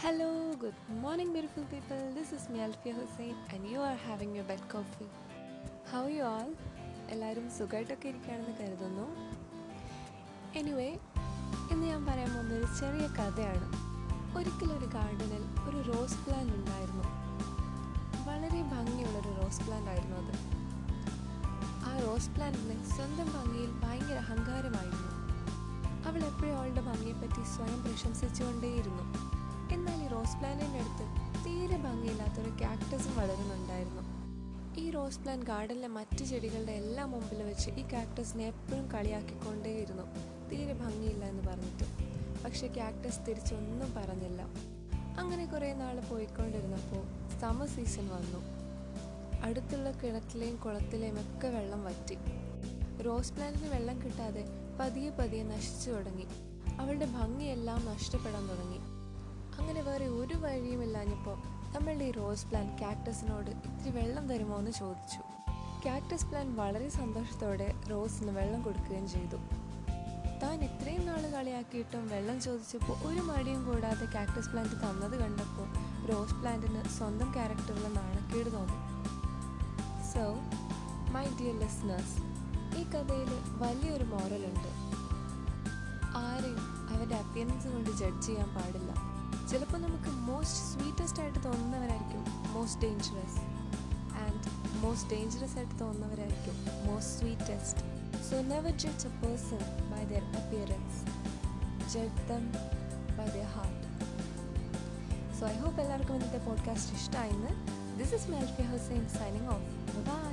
Hello, good morning beautiful people. This is me, Alfiya Hussain you are having your bed coffee. How are you all? എല്ലാവരും സുഖമായിട്ടൊക്കെ ഇരിക്കുകയാണെന്ന് കരുതുന്നു anyway ഇന്ന് ഞാൻ പറയാൻ പോകുന്ന ഒരു ചെറിയ കഥയാണ് ഒരിക്കലൊരു ഗാർഡനിൽ ഒരു റോസ് പ്ലാന്റ് ഉണ്ടായിരുന്നു വളരെ ഭംഗിയുള്ളൊരു റോസ് പ്ലാന്റ് ആയിരുന്നു അത് ആ റോസ് പ്ലാന്റിന് സ്വന്തം ഭംഗിയിൽ ഭയങ്കര അഹങ്കാരമായിരുന്നു അവൾ എപ്പോഴും അവളുടെ ഭംഗിയെപ്പറ്റി സ്വയം പ്രശംസിച്ചുകൊണ്ടേയിരുന്നു എന്നാൽ ഈ റോസ് പ്ലാന്റിന്റെ അടുത്ത് തീരെ ഭംഗിയില്ലാത്തൊരു കാക്ടസും വളരുന്നുണ്ടായിരുന്നു. ഈ റോസ് പ്ലാന്റ് ഗാർഡനിലെ മറ്റു ചെടികളുടെ എല്ലാം മുമ്പിൽ വെച്ച് ഈ കാക്ടസിനെ എപ്പോഴും കളിയാക്കിക്കൊണ്ടേയിരുന്നു. തീരെ ഭംഗിയില്ല എന്ന് പറഞ്ഞിട്ട്. പക്ഷെ കാക്ടസ് തിരിച്ചൊന്നും പറഞ്ഞില്ല. അങ്ങനെ കുറേ നാൾ പോയിക്കൊണ്ടിരുന്നപ്പോൾ സമ സീസൺ വന്നു. അടുത്തുള്ള കിണറ്റിലെയും കുളത്തിലെയും ഒക്കെ വെള്ളം വറ്റി. റോസ് പ്ലാന്റിന് വെള്ളം കിട്ടാതെ പതിയെ പതിയെ നശിച്ചു തുടങ്ങി. അവളുടെ ഭംഗിയെല്ലാം നഷ്ടപ്പെടാൻ തുടങ്ങി. അങ്ങനെ വേറെ ഒരു വഴിയുമില്ലാഞ്ഞപ്പോൾ നമ്മളുടെ ഈ റോസ് പ്ലാന്റ് കാക്ടസിനോട് ഇത്തിരി വെള്ളം തരുമോ എന്ന് ചോദിച്ചു. കാക്ടസ് പ്ലാന്റ് വളരെ സന്തോഷത്തോടെ റോസിന് വെള്ളം കൊടുക്കുകയും ചെയ്തു. താൻ ഇത്രയും നാൾ കളിയാക്കിയിട്ടും വെള്ളം ചോദിച്ചപ്പോൾ ഒരു മടിയും കൂടാതെ കാക്ടസ് പ്ലാന്റ് തന്നത് കണ്ടപ്പോൾ റോസ് പ്ലാന്റിന് സ്വന്തം ക്യാരക്ടറിൽ നാണക്കേട് തോന്നി. സോ മൈ ഡിയർ ലിസ്ണേഴ്സ് ഈ കഥയിൽ വലിയൊരു മോറലുണ്ട് ആരെയും അവരുടെ അപ്പിയൻസ് കൊണ്ട് ജഡ്ജ് ചെയ്യാൻ പാടില്ല. ചിലപ്പോൾ നമുക്ക് മോസ്റ്റ് സ്വീറ്റസ്റ്റ് ആയിട്ട് തോന്നുന്നവരായിരിക്കും most dangerous and most dangerous ആയിട്ട് തോന്നുന്നവരായിരിക്കും most sweetest so never judge a person by their appearance judge them by their heart so I hope എല്ലാവർക്കും ഇന്നത്തെ പോഡ്കാസ്റ്റ് ഇഷ്ടമായിരുന്നു this is Melfi Hussain signing off bye